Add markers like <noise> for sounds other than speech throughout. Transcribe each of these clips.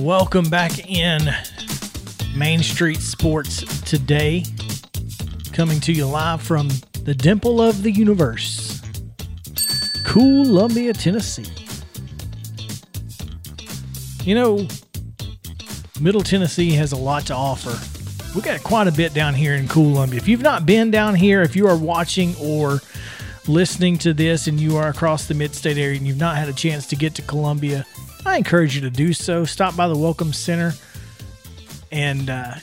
Welcome back in Main Street Sports today. Coming to you live from the dimple of the universe, Columbia, Tennessee. You know, Middle Tennessee has a lot to offer. We got quite a bit down here in Columbia. If you've not been down here, if you are watching or listening to this and you are across the mid state area and you've not had a chance to get to Columbia, I encourage you to do so. Stop by the Welcome Center and uh,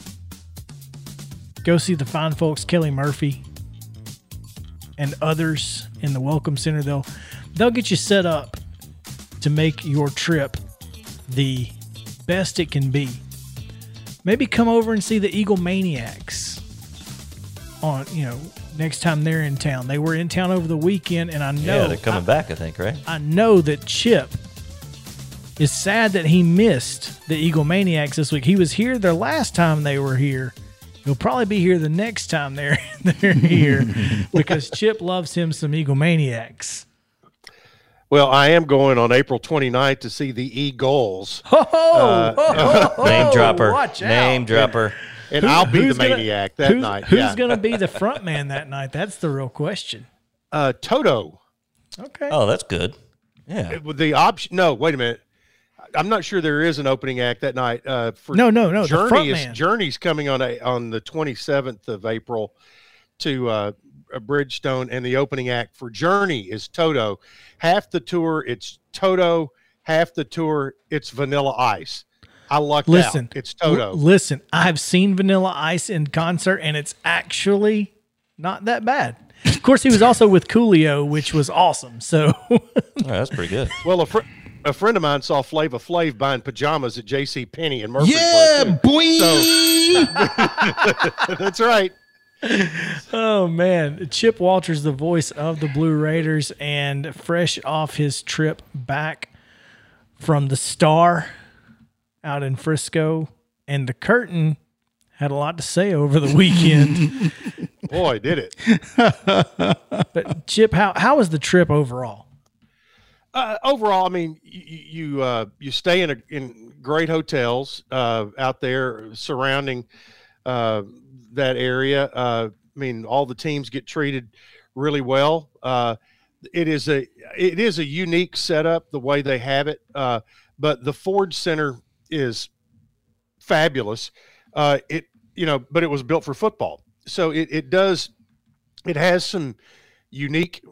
go see the fine folks, Kelly Murphy and others in the Welcome Center. They'll they'll get you set up to make your trip the best it can be. Maybe come over and see the Eagle Maniacs on you know next time they're in town. They were in town over the weekend, and I know Yeah, they're coming I- back, I think, right? I know that Chip is sad that he missed the Eagle Maniacs this week. He was here the last time they were here. He'll probably be here the next time they're <laughs> they're here <laughs> because Chip loves him some Eagle Maniacs. Well, I am going on April 29th to see the Eagles, <laughs> Ho, ho, ho, ho, ho, Name dropper. Watch out. Name dropper. and I'll be the Who's gonna- maniac that who's, night. Who's yeah. going to be the front man that night? That's the real question. uh, Toto? Okay. Oh, that's good. Yeah. With the option? No, wait a minute. I'm not sure there is an opening act that night. Uh, for No, no, no, Journey front is. Journey's coming on a, on the 27th of April to uh, a Bridgestone, and the opening act for Journey is Toto. Half the tour it's Toto. Half the tour it's Vanilla Ice. I lucked Listen, out. It's Toto. l- listen, I've seen Vanilla Ice in concert, and it's actually not that bad. Of course, he was also with Coolio, which was awesome. So, <laughs> Oh, that's pretty good. Well, a, fr- a friend of mine saw Flava Flav buying pajamas at J.C. Penney in Murfreesboro. Yeah, too. boy. <laughs> That's right. oh man, Chip Walters, the voice of the Blue Raiders, and fresh off his trip back from the Star out in Frisco, and the Curtain had a lot to say over the weekend. <laughs> Boy, did it. <laughs> but Chip, how how was the trip overall? Uh, overall, I mean, you you, uh, you stay in a, in great hotels uh, out there surrounding uh, that area. Uh, I mean, all the teams get treated really well. Uh, it is a it is a unique setup the way they have it, but the Ford Center is fabulous. It you know, but it was built for football, so it, it does it has some unique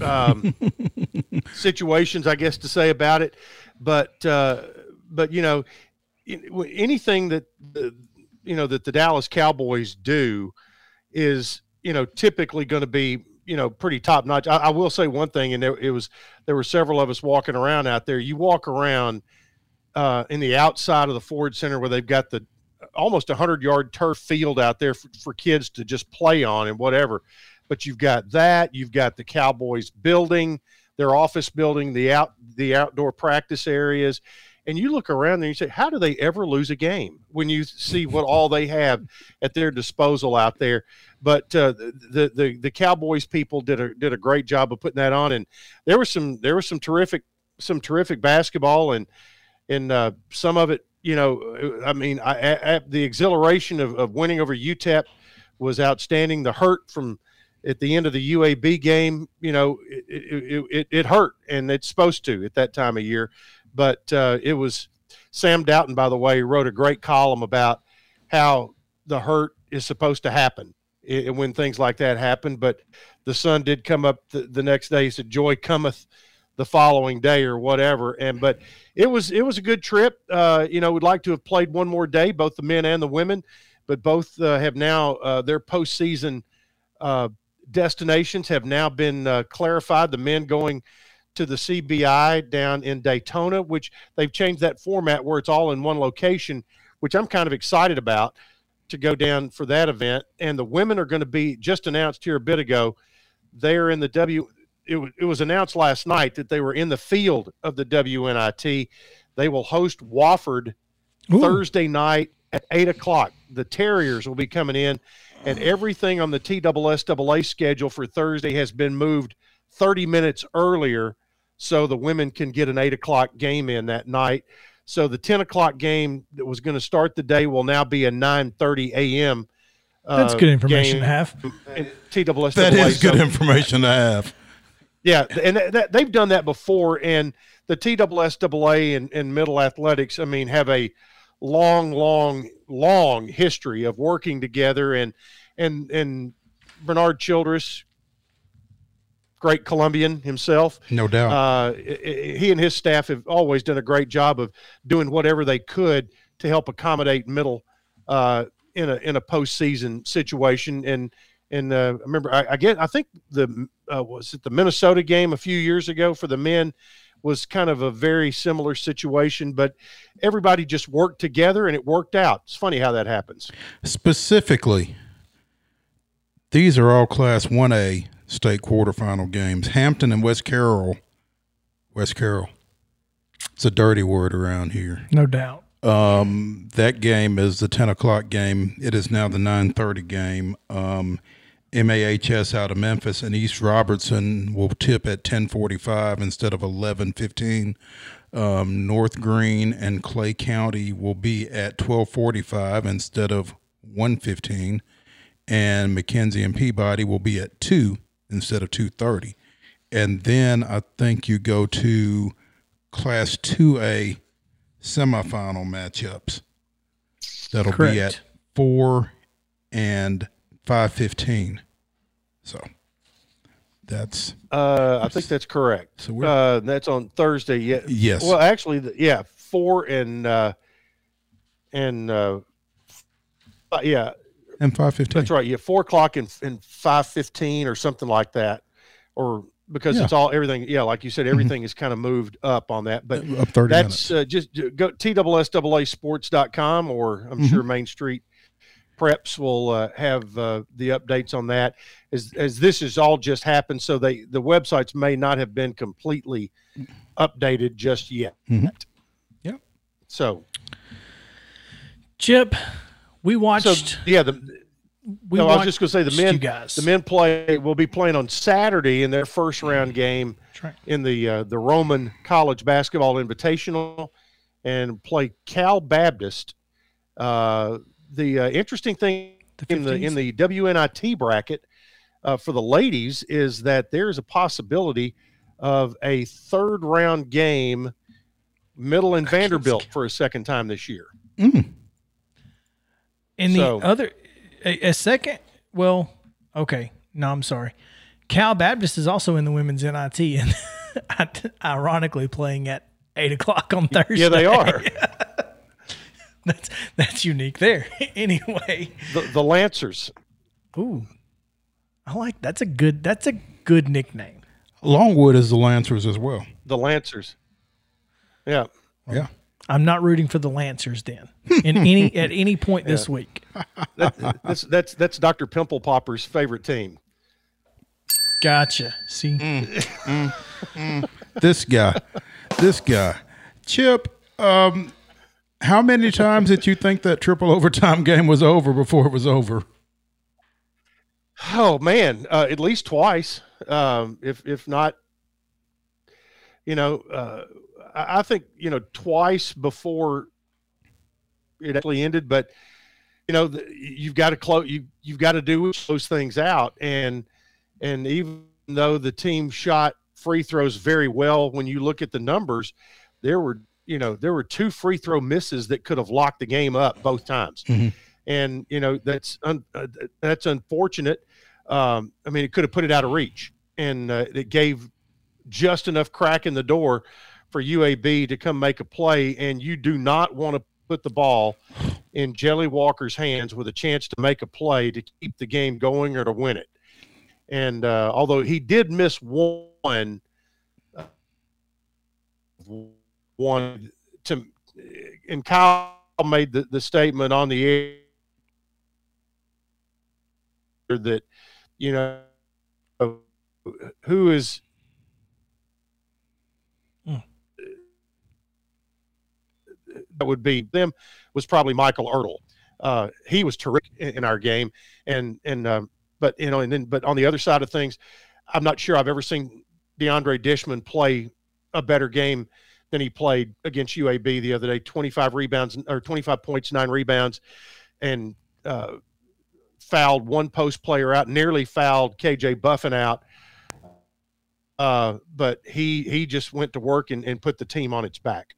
um, <laughs> situations, I guess, to say about it. But uh, but you know, in- anything that the you know that the Dallas Cowboys do is you know typically going to be you know pretty top notch. I, I will say one thing, and there, it was there were several of us walking around out there. You walk around uh, in the outside of the Ford Center where they've got the almost a hundred yard turf field out there for, for kids to just play on and whatever. But you've got that. You've got the Cowboys building, their office building, the out the outdoor practice areas, and you look around there and you say, how do they ever lose a game when you see what <laughs> all they have at their disposal out there? But uh, the, the the Cowboys people did a did a great job of putting that on, and there was some there was some terrific some terrific basketball and and uh, some of it, you know, I mean, I, I, I- the exhilaration of, of winning over UTEP was outstanding. The hurt from at the end of the UAB game, you know, it, it, it, it hurt, and it's supposed to at that time of year. But uh, it was Sam Doughton, by the way, wrote a great column about how the hurt is supposed to happen when things like that happen. But the sun did come up the, the next day. He said, "Joy cometh the following day," or whatever. And but it was it was a good trip. Uh, you know, we'd like to have played one more day, both the men and the women, but both uh, have now uh, their postseason uh, destinations have now been uh, clarified. The men going to the CBI down in Daytona, which they've changed that format where it's all in one location, which I'm kind of excited about to go down for that event. And the women are going to be just announced here a bit ago. They are in the W. It, it was announced last night that they were in the field of the WNIT. They will host Wofford Ooh. Thursday night at eight o'clock. The Terriers will be coming in, and everything on the TSSAA schedule for Thursday has been moved 30 minutes earlier so the women can get an eight o'clock game in that night. So the 10 o'clock game that was going to start the day will now be a 9:30 a.m. Uh, That's good information game to have. in TSSAA. That is good So- information to have. yeah, and that, that, they've done that before, and the TSSAA and, and middle athletics, I mean, have a long, long, long history of working together, and and and Bernard Childress, great Columbian himself, No doubt. uh, he and his staff have always done a great job of doing whatever they could to help accommodate middle uh, in a in a postseason situation. And and uh, I remember, I, I get, I think the uh, was it the Minnesota game a few years ago for the men was kind of a very similar situation, but everybody just worked together and it worked out. It's funny how that happens. Specifically, these are all Class 1A state quarterfinal games. Hampton and West Carroll. West Carroll. It's a dirty word around here. No doubt. Um, that game is the 10 o'clock game. It is now the 9:30 game. Um, MAHS out of Memphis and East Robertson will tip at 10:45 instead of 11:15. Um, North Greene and Clay County will be at 12:45 instead of 1:15, and McKenzie and Peabody will be at two instead of 2:30. And then I think you go to Class 2A semifinal matchups. That'll be at four and five fifteen. So that's Uh, I think that's correct. So we're- uh, that's on Thursday. Yeah. yes. Well, actually, the- yeah, four and uh, and uh, uh, yeah, and five fifteen. that's right. Yeah, four o'clock and and five fifteen or something like that, or because Yeah. it's all everything. Yeah, like you said, everything is kind of moved up on that. But Up thirty that's uh, just go TSSAAsports.com or I'm Mhm. sure Main Street Preps will uh, have uh, the updates on that as as this has all just happened. So they the websites may not have been completely updated just yet. Mhm. Yep. So Chip, we so watched. yeah, the we no, I was just going to say the men guys. the men play will be playing on Saturday in their first round game right. in the uh, the Roman College Basketball Invitational and play Cal Baptist. Uh, the uh, interesting thing The in the in the WNIT bracket uh, for the ladies is that there's a possibility of a third round game, Middle and Vanderbilt for a second time this year. Mm. In the So- other, a, a second. Well, okay. No, I'm sorry. Cal Baptist is also in the women's NIT, and <laughs> ironically playing at eight o'clock on Thursday. Yeah, they are. <laughs> that's that's unique there. <laughs> anyway, the, the Lancers. ooh, I like that's a good that's a good nickname. Longwood is the Lancers as well. The Lancers. Yeah. Yeah. I'm not rooting for the Lancers then in <laughs> any at any point this week. That, that's that's that's Dr. Pimple Popper's favorite team. Gotcha. See, mm. Mm. Mm. This guy. this guy. Chip, um, how many times did you think that triple overtime game was over before it was over? Oh man, uh, at least twice. Um, if if not, you know, uh, I, I think you know twice before it actually ended. But you know, the, you've got to close. You you've got to do those things out. And and even though the team shot free throws very well, when you look at the numbers, there were you know there were two free throw misses that could have locked the game up both times. Mhm. And you know that's un, uh, that's unfortunate. Um, I mean, it could have put it out of reach, and uh, it gave just enough crack in the door for UAB to come make a play. And you do not want to put the ball in Jelly Walker's hands with a chance to make a play to keep the game going or to win it. And uh, although he did miss one, uh, one to, and Kyle made the, the statement on the air that you know who is Mm. that would be them was probably Michael Ertel. Uh, he was terrific in, in our game, and and um, but you know, and then but on the other side of things, I'm not sure I've ever seen DeAndre Dishmon play a better game than he played against UAB the other day. 25 rebounds or 25 points, nine rebounds, and uh, fouled one post player out. Nearly fouled KJ Buffen out. Uh, but he he just went to work and, and put the team on its back.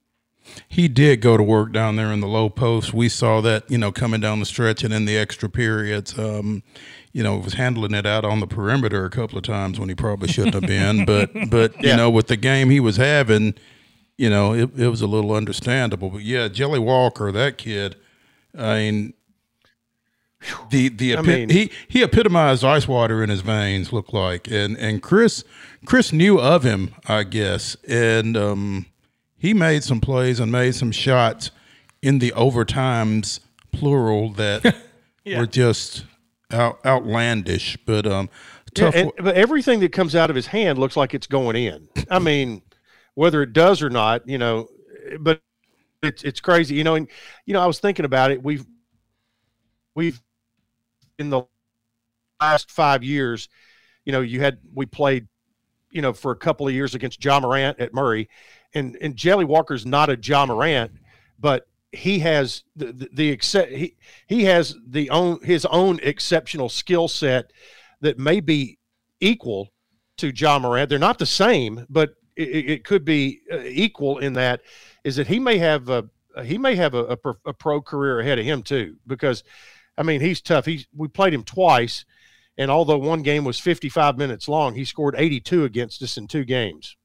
He did go to work down there in the low post. We saw that, you know, coming down the stretch and in the extra periods. Um, you know, was handling it out on the perimeter a couple of times when he probably shouldn't have been. But, <laughs> but Yeah. you know, with the game he was having, you know, it, it was a little understandable. But yeah, Jelly Walker, that kid, I mean, the the I mean- he he epitomized ice water in his veins. Looked like, and and Chris Chris knew of him, I guess, and um, he made some plays and made some shots in the overtimes plural that <laughs> were just out, outlandish. But um, Yeah, and, but everything that comes out of his hand looks like it's going in. I mean, whether it does or not, you know, but it's it's crazy, you know. And you know, I was thinking about it. We've we've in the last five years, you know, you had we played, you know, for a couple of years against Ja Morant at Murray, and and Jelly Walker's not a Ja Morant, but he has the the, the exce- he he has the own his own exceptional skill set that may be equal to Ja Morant. They're not the same, but it, it- it could be uh, equal in that is that he may have a he may have a, a, pro- a pro career ahead of him too because I mean he's tough. He's we played him twice, and although one game was 55 minutes long, he scored 82 against us in two games,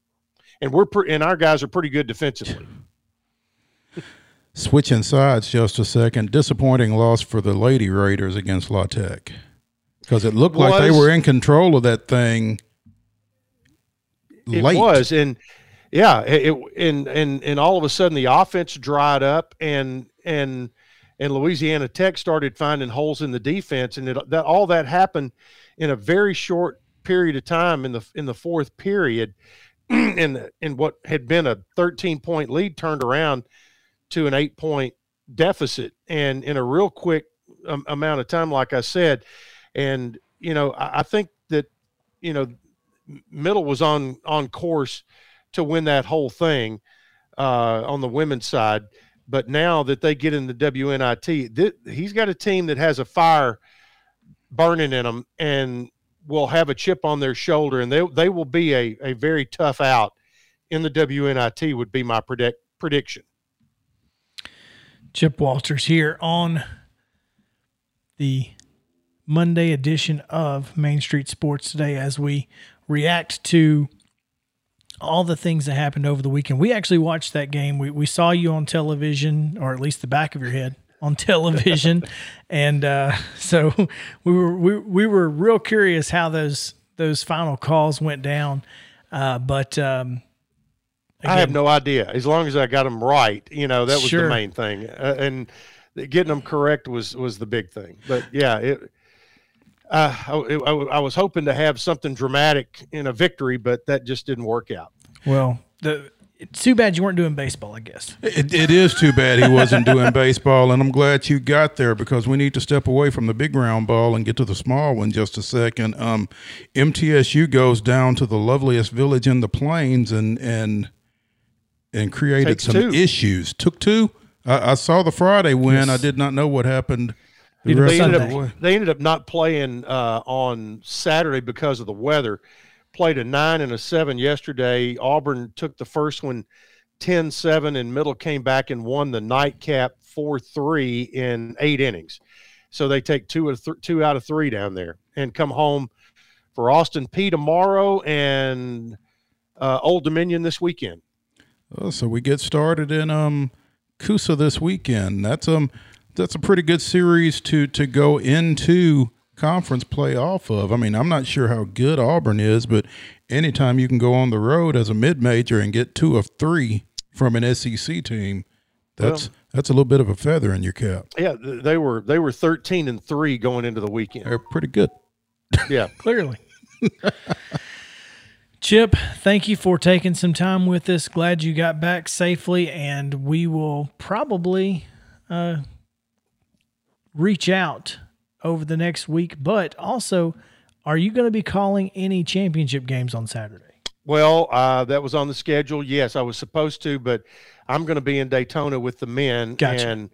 and we're pre- and our guys are pretty good defensively. <laughs> Switching sides just a second. Disappointing loss for the Lady Raiders against La Tech because it looked like they were in control of that thing. It late. was, and yeah, it, it and and and all of a sudden the offense dried up, and and and Louisiana Tech started finding holes in the defense, and it, that all that happened in a very short period of time in the in the fourth period, <clears throat> and and what had been a 13 point lead turned around to an eight point deficit, and in a real quick um, amount of time, like I said, and you know I, I think that you know middle was on on course to win that whole thing uh, on the women's side. But now that they get in the WNIT, th- he's got a team that has a fire burning in them and will have a chip on their shoulder, and they they will be a, a very tough out in the WNIT. Would be my predict prediction. Chip Walters here on the Monday edition of Main Street Sports today as we react to all the things that happened over the weekend. We actually watched that game. We, we saw you on television, or at least the back of your head <laughs> on television. <laughs> and uh, so we were we, we were real curious how those those final calls went down. Uh, but um, I have no idea. As long as I got them right, you know, that was Sure. the main thing, uh, and getting them correct was was the big thing. But yeah, it. Uh, I, I, I was hoping to have something dramatic in a victory, but that just didn't work out. well, the it's too bad you weren't doing baseball. I guess. It, it is too bad he wasn't doing <laughs> baseball, and I'm glad you got there because we need to step away from the big round ball and get to the small one just a second. Um, MTSU goes down to the loveliest village in the plains and and and created Takes some two. issues. Took two. I, I saw the Friday win. I did not know what happened. The Either rest They ended Sunday. up they ended up not playing uh, on Saturday because of the weather. Played a nine and a seven yesterday. Auburn took the first one 10-7 and Middle came back and won the nightcap 4-3 in eight innings. So they take two of th- two out of three down there and come home for Austin Peay tomorrow and uh, Old Dominion this weekend. Oh, so we get started in um C-USA this weekend. That's um that's a pretty good series to to go into conference play off of. I mean, I'm not sure how good Auburn is, but anytime you can go on the road as a mid major and get two of three from an SEC team, that's that's a little bit of a feather in your cap. Yeah, they were they were 13 and 3 going into the weekend. They're pretty good. Yeah. <laughs> Clearly. <laughs> Chip, thank you for taking some time with us. Glad you got back safely, and we will probably uh, reach out over the next week. But also, are you going to be calling any championship games on Saturday? Well, uh, that was on the schedule. Yes, I was supposed to, but I'm going to be in Daytona with the men, Gotcha.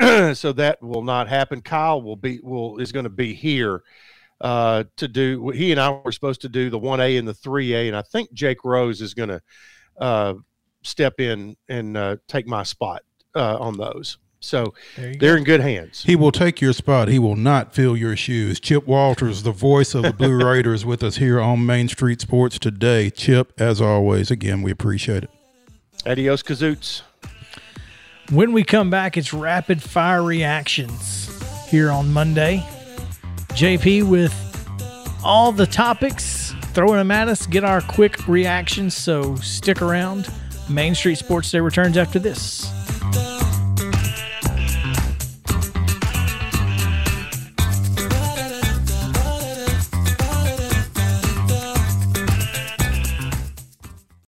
and <clears throat> so that will not happen. Kyle will be will is going to be here uh, to do. He and I were supposed to do the one A and the three A, and I think Jake Rose is going to uh, step in and uh, take my spot uh, on those. So There you go. they're in good hands. He will take your spot. He will not fill your shoes. Chip Walters, the voice of the Blue <laughs> Raiders, with us here on Main Street Sports today. Chip, as always, again, we appreciate it. Adios, kazoots. When we come back, it's rapid fire reactions here on Monday. JP with all the topics, throwing them at us, get our quick reactions. So stick around. Main Street Sports Day returns after this.